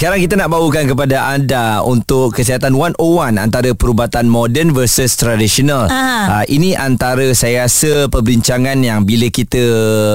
Sekarang kita nak bawakan kepada anda untuk kesihatan 101 antara perubatan moden versus tradisional. Uh, ini antara saya rasa perbincangan yang bila kita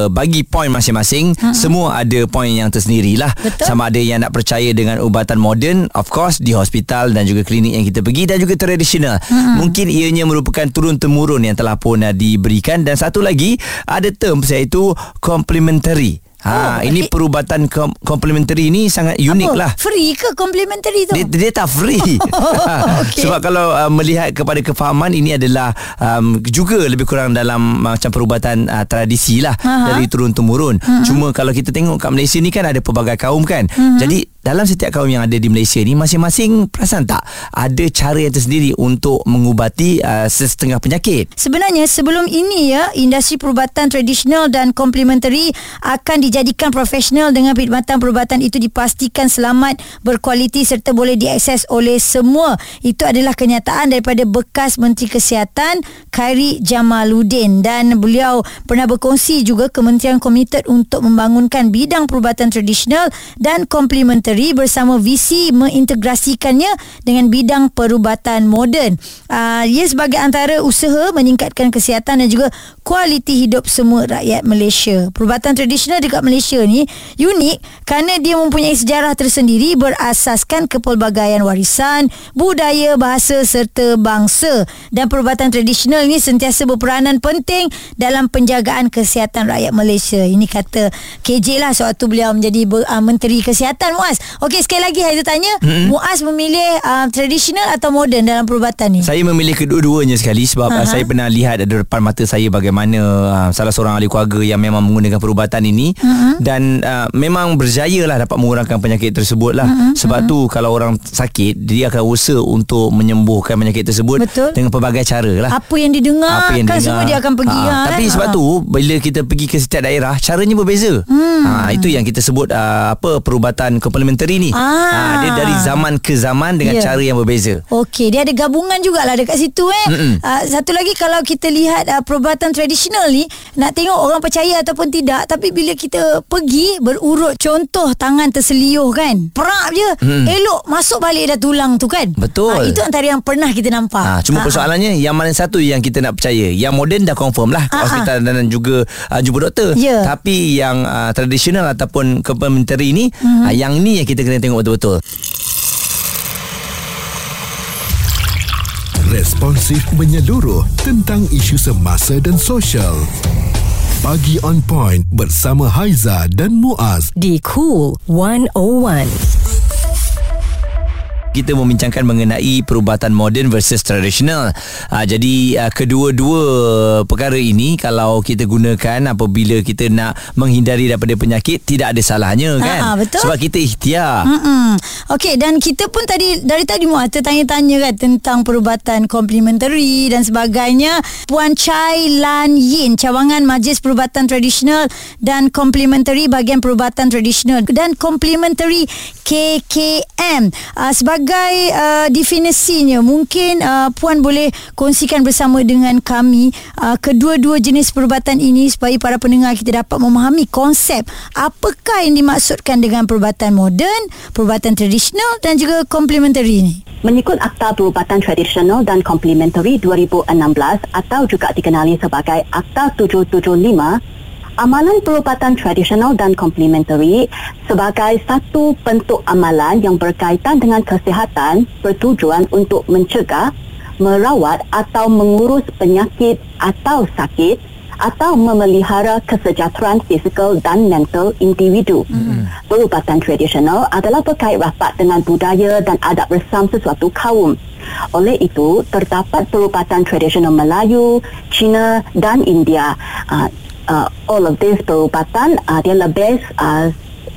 bagi poin masing-masing, semua ada poin yang tersendiri lah. Betul. Sama ada yang nak percaya dengan ubatan moden, of course di hospital dan juga klinik yang kita pergi dan juga tradisional. Mungkin ianya merupakan turun-temurun yang telah pun uh, diberikan dan satu lagi ada term iaitu complementary. Ha, Oh, ini eh. perubatan kom- complementary ni sangat unik Apa? lah. Free ke complimentary tu? Dia, dia tak free Okey. Sebab kalau uh, melihat kepada kefahaman Ini adalah um, Juga lebih kurang dalam Macam perubatan uh, tradisi lah Aha. Dari turun-temurun Cuma kalau kita tengok kat Malaysia ni kan Ada pelbagai kaum kan Jadi dalam setiap kaum yang ada di Malaysia ni Masing-masing perasan tak Ada cara yang tersendiri Untuk mengubati uh, Sesetengah penyakit? Sebenarnya sebelum ini ya industri perubatan tradisional dan komplementari akan dijadikan profesional dengan perkhidmatan perubatan itu dipastikan selamat, berkualiti serta boleh diakses oleh semua. Itu adalah kenyataan daripada bekas Menteri Kesihatan Khairi Jamaluddin. Dan beliau pernah berkongsi juga kementerian komited untuk membangunkan bidang perubatan tradisional dan komplementari bersama visi mengintegrasikannya dengan bidang perubatan moden. Uh, ia sebagai antara usaha meningkatkan kesihatan dan juga kualiti hidup semua rakyat Malaysia. Perubatan tradisional dekat Malaysia ni unik kerana dia mempunyai sejarah tersendiri berasaskan kepelbagaian warisan, budaya, bahasa serta bangsa. Dan perubatan tradisional ini sentiasa berperanan penting dalam penjagaan kesihatan rakyat Malaysia. Ini kata KJ lah sewaktu beliau menjadi ber, uh, Menteri Kesihatan Muaz. Okey sekali lagi saya tanya, mm-hmm. Muaz memilih uh, tradisional atau moden dalam perubatan ni? Saya memilih kedua-duanya sekali sebab uh Aha. saya pernah lihat ada depan mata saya bagaimana uh, salah seorang ahli keluarga yang memang menggunakan perubatan ini uh dan uh, memang berjaya lah dapat mengurangkan penyakit tersebut lah. Mhm, Sebab tu kalau orang sakit dia akan usaha untuk menyembuhkan penyakit tersebut Betul. dengan pelbagai cara lah. Apa yang didengar Apa yang kan dengar. semua dia akan pergi ha, Tapi kan? sebab Ha. tu bila kita pergi ke setiap daerah caranya berbeza. Hmm. Ha, itu yang kita sebut uh, apa perubatan komplementari ni. Ah. Ha, dia dari zaman ke zaman dengan Ya. cara yang berbeza. Okey, dia ada gabungan jugalah dekat situ eh. Uh, satu lagi kalau kita lihat uh, perubatan tradisional ni, nak tengok orang percaya ataupun tidak, tapi bila kita pergi berurut contoh tangan terseliuh kan. Perak je. Mm. Elok masuk balik dah tulang tu kan. Betul. Ah, itu antara yang pernah kita nampak. Ha, cuma Ah, persoalannya yang mana satu yang kita nak percaya. Yang moden dah confirm lah Ah, hospital dan juga uh, jumpa doktor. Ya. Tapi yang uh, tradisional ataupun complementary ni uh, yang ni yang kita kena tengok betul-betul. Responsif menyeluruh tentang isu semasa dan sosial. Pagi on point bersama Haiza dan Muaz. Di Cool 101. Kita membincangkan mengenai perubatan moden versus tradisional. Uh, jadi uh, kedua-dua perkara ini kalau kita gunakan apabila kita nak menghindari daripada penyakit tidak ada salahnya kan. Ha, betul. Sebab kita ikhtiar. Mm-mm. Okey dan kita pun tadi dari tadi Muaz tertanya-tanya kan tentang perubatan komplementari dan sebagainya. Puan Chai Lan Yin cawangan Majlis Perubatan Tradisional dan Komplementari bahagian perubatan tradisional dan komplementari KKM. Uh, sebagai uh, definisinya mungkin uh, puan boleh kongsikan bersama dengan kami uh, kedua-dua jenis perubatan ini supaya para pendengar kita dapat memahami konsep apakah yang dimaksudkan dengan perubatan moden, perubatan tradisional dan juga komplementari ini. Mengikut Akta Perubatan Tradisional dan Komplementari 2016 atau juga dikenali sebagai Akta 775, amalan perubatan tradisional dan komplementari sebagai satu bentuk amalan yang berkaitan dengan kesihatan bertujuan untuk mencegah, merawat atau mengurus penyakit atau sakit atau memelihara kesejahteraan fizikal dan mental individu. Hmm. Perubatan tradisional adalah berkait rapat dengan budaya dan adat resam sesuatu kaum. Oleh itu, terdapat perubatan tradisional Melayu, Cina dan India. Uh, uh, all of these perubatan uh, dia lebih uh,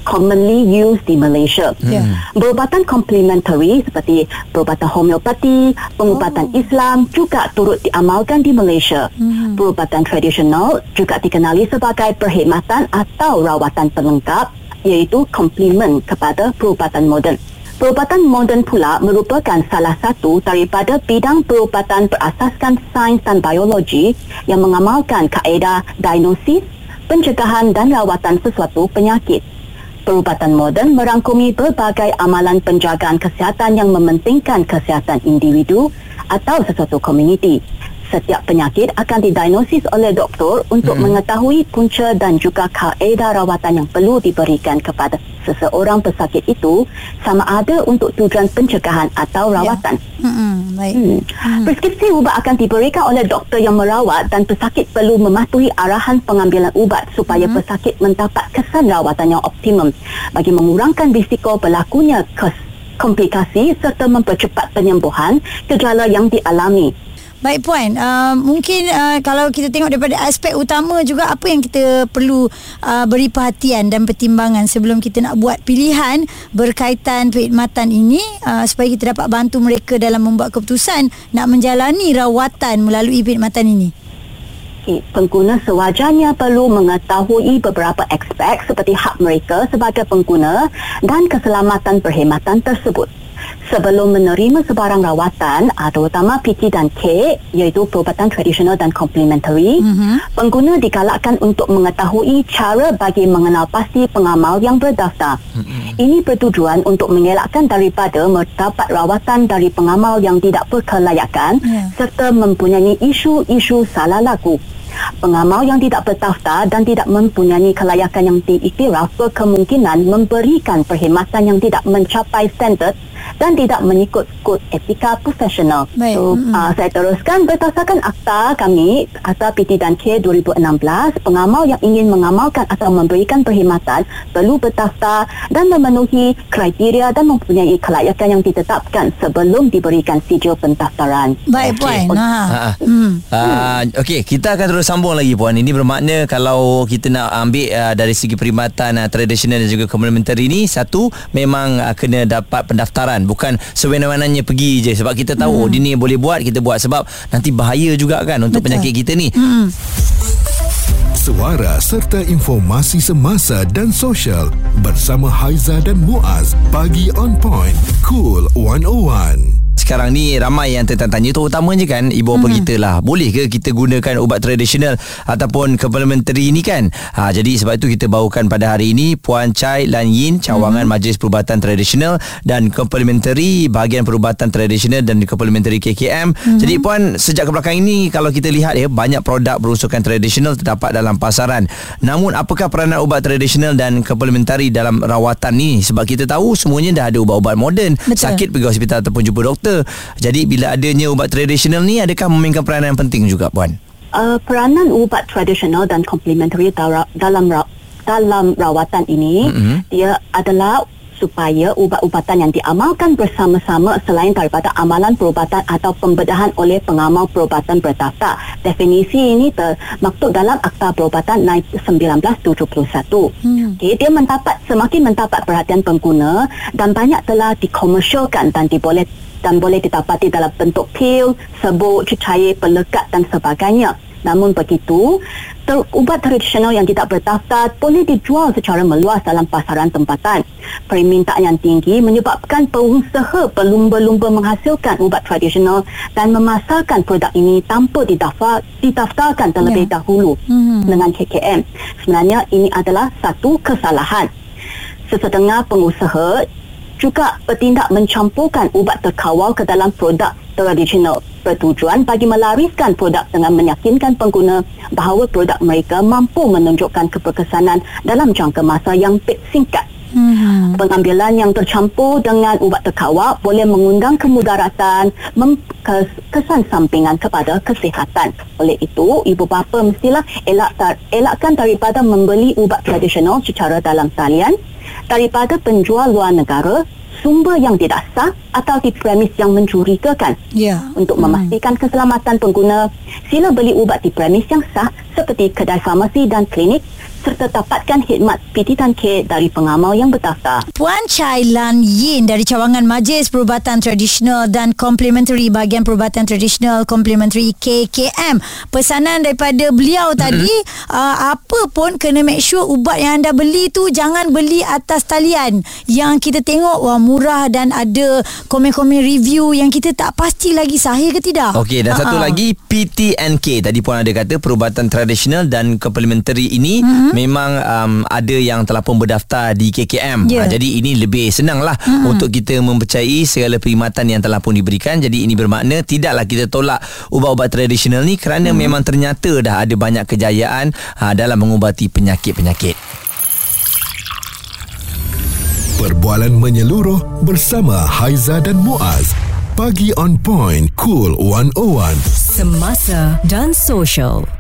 commonly used di Malaysia. Ya. Perubatan komplementari seperti perubatan homeopati, pengubatan oh. Islam juga turut diamalkan di Malaysia. Hmm. Perubatan tradisional juga dikenali sebagai perkhidmatan atau rawatan pelengkap iaitu komplement kepada perubatan moden. Perubatan moden pula merupakan salah satu daripada bidang perubatan berasaskan sains dan biologi yang mengamalkan kaedah diagnosis, pencegahan dan rawatan sesuatu penyakit. Perubatan moden merangkumi berbagai amalan penjagaan kesihatan yang mementingkan kesihatan individu atau sesuatu komuniti setiap penyakit akan didiagnosis oleh doktor untuk hmm. mengetahui punca dan juga kaedah rawatan yang perlu diberikan kepada seseorang pesakit itu sama ada untuk tujuan pencegahan atau ya. rawatan. Ya. Hmm. Baik. Hmm. Hmm. Preskripsi ubat akan diberikan oleh doktor yang merawat dan pesakit perlu mematuhi arahan pengambilan ubat supaya hmm. pesakit mendapat kesan rawatan yang optimum bagi mengurangkan risiko berlakunya kes komplikasi serta mempercepat penyembuhan gejala yang dialami. Baik puan, uh, mungkin uh, kalau kita tengok daripada aspek utama juga apa yang kita perlu uh, beri perhatian dan pertimbangan sebelum kita nak buat pilihan berkaitan perkhidmatan ini uh, supaya kita dapat bantu mereka dalam membuat keputusan nak menjalani rawatan melalui perkhidmatan ini. Pengguna sewajarnya perlu mengetahui beberapa aspek seperti hak mereka sebagai pengguna dan keselamatan perkhidmatan tersebut sebelum menerima sebarang rawatan uh, terutama PT dan K iaitu perubatan tradisional dan complementary mm-hmm. pengguna digalakkan untuk mengetahui cara bagi mengenal pasti pengamal yang berdaftar mm-hmm. ini bertujuan untuk mengelakkan daripada mendapat rawatan dari pengamal yang tidak berkelayakan yeah. serta mempunyai isu-isu salah laku Pengamal yang tidak berdaftar dan tidak mempunyai kelayakan yang diiktiraf berkemungkinan memberikan perkhidmatan yang tidak mencapai standard dan tidak mengikut kod etika profesional. Baik. So, mm-hmm. uh, saya teruskan berdasarkan akta kami, Akta PT dan K 2016, pengamal yang ingin mengamalkan atau memberikan perkhidmatan perlu berdaftar dan memenuhi kriteria dan mempunyai kelayakan yang ditetapkan sebelum diberikan sijil pendaftaran. Baik, okay. Puan. Ha. Ha. Hmm. Uh, Okey, kita akan terus sambung lagi, Puan. Ini bermakna kalau kita nak ambil uh, dari segi perkhidmatan uh, tradisional dan juga komplementari ini, satu, memang uh, kena dapat pendaftaran bukan sewenang-wenangnya pergi je sebab kita tahu hmm. oh dia ni boleh buat kita buat sebab nanti bahaya juga kan untuk Betul. penyakit kita ni hmm. Suara serta informasi semasa dan sosial bersama Haiza dan Muaz pagi on point cool 101 sekarang ni ramai yang tertanya terutamanya kan ibu bapa mm-hmm. kita lah boleh ke kita gunakan ubat tradisional ataupun complementary ni kan ha, jadi sebab itu kita bawakan pada hari ini Puan Chai Lan Yin cawangan mm-hmm. Majlis Perubatan Tradisional dan complementary bahagian perubatan tradisional dan complementary KKM mm-hmm. jadi Puan sejak ke belakang ini kalau kita lihat ya banyak produk berunsurkan tradisional terdapat dalam pasaran namun apakah peranan ubat tradisional dan complementary dalam rawatan ni sebab kita tahu semuanya dah ada ubat-ubat moden Betul. sakit pergi hospital ataupun jumpa doktor jadi bila adanya ubat tradisional ni adakah memainkan peranan yang penting juga puan? Uh, peranan ubat tradisional dan komplementari dalam dalam rawatan ini mm-hmm. dia adalah supaya ubat-ubatan yang diamalkan bersama-sama selain daripada amalan perubatan atau pembedahan oleh pengamal perubatan berdaftar. Definisi ini termaktub dalam Akta Perubatan 1971. Hmm. Okay, dia mendapat semakin mendapat perhatian pengguna dan banyak telah dikomersialkan dan diboleh dan boleh didapati dalam bentuk pil, sebut, cecair, pelekat dan sebagainya. Namun begitu, ter- ubat tradisional yang tidak berdaftar boleh dijual secara meluas dalam pasaran tempatan. Permintaan yang tinggi menyebabkan pengusaha berlumba-lumba menghasilkan ubat tradisional dan memasarkan produk ini tanpa didaftar, didaftarkan terlebih yeah. dahulu mm-hmm. dengan KKM. Sebenarnya ini adalah satu kesalahan. Sesetengah pengusaha juga bertindak mencampurkan ubat terkawal ke dalam produk tradisional bertujuan bagi melariskan produk dengan meyakinkan pengguna bahawa produk mereka mampu menunjukkan keberkesanan dalam jangka masa yang singkat. Hmm. Pengambilan yang tercampur dengan ubat terkawal boleh mengundang kemudaratan, mem- kesan sampingan kepada kesihatan. Oleh itu, ibu bapa mestilah elak tar- elakkan daripada membeli ubat tradisional secara dalam talian daripada penjual luar negara sumber yang tidak sah atau di premis yang mencurigakan. Yeah. Untuk hmm. memastikan keselamatan pengguna, sila beli ubat di premis yang sah seperti kedai farmasi dan klinik serta dapatkan khidmat PT Tan K dari pengamal yang berdaftar. Puan Chai Lan Yin dari cawangan Majlis Perubatan Tradisional dan Komplementari Bahagian Perubatan Tradisional Komplementari KKM. Pesanan daripada beliau tadi mm-hmm. uh, apa pun kena make sure ubat yang anda beli tu jangan beli atas talian. Yang kita tengok wah murah dan ada komen-komen review yang kita tak pasti lagi sahih ke tidak. Okey dan satu Ha-ha. lagi PTNK tadi puan ada kata perubatan tradisional dan komplementari ini mm-hmm. memang um, ada yang telah pun berdaftar di KKM. Ya. Ha, jadi ini lebih senang lah mm-hmm. untuk kita mempercayai segala perkhidmatan yang telah pun diberikan. Jadi ini bermakna tidaklah kita tolak ubat-ubat tradisional ni kerana mm-hmm. memang ternyata dah ada banyak kejayaan ha, dalam mengubati penyakit-penyakit. Perbualan menyeluruh bersama Haiza dan Muaz. Pagi on point, cool 101. Semasa dan social.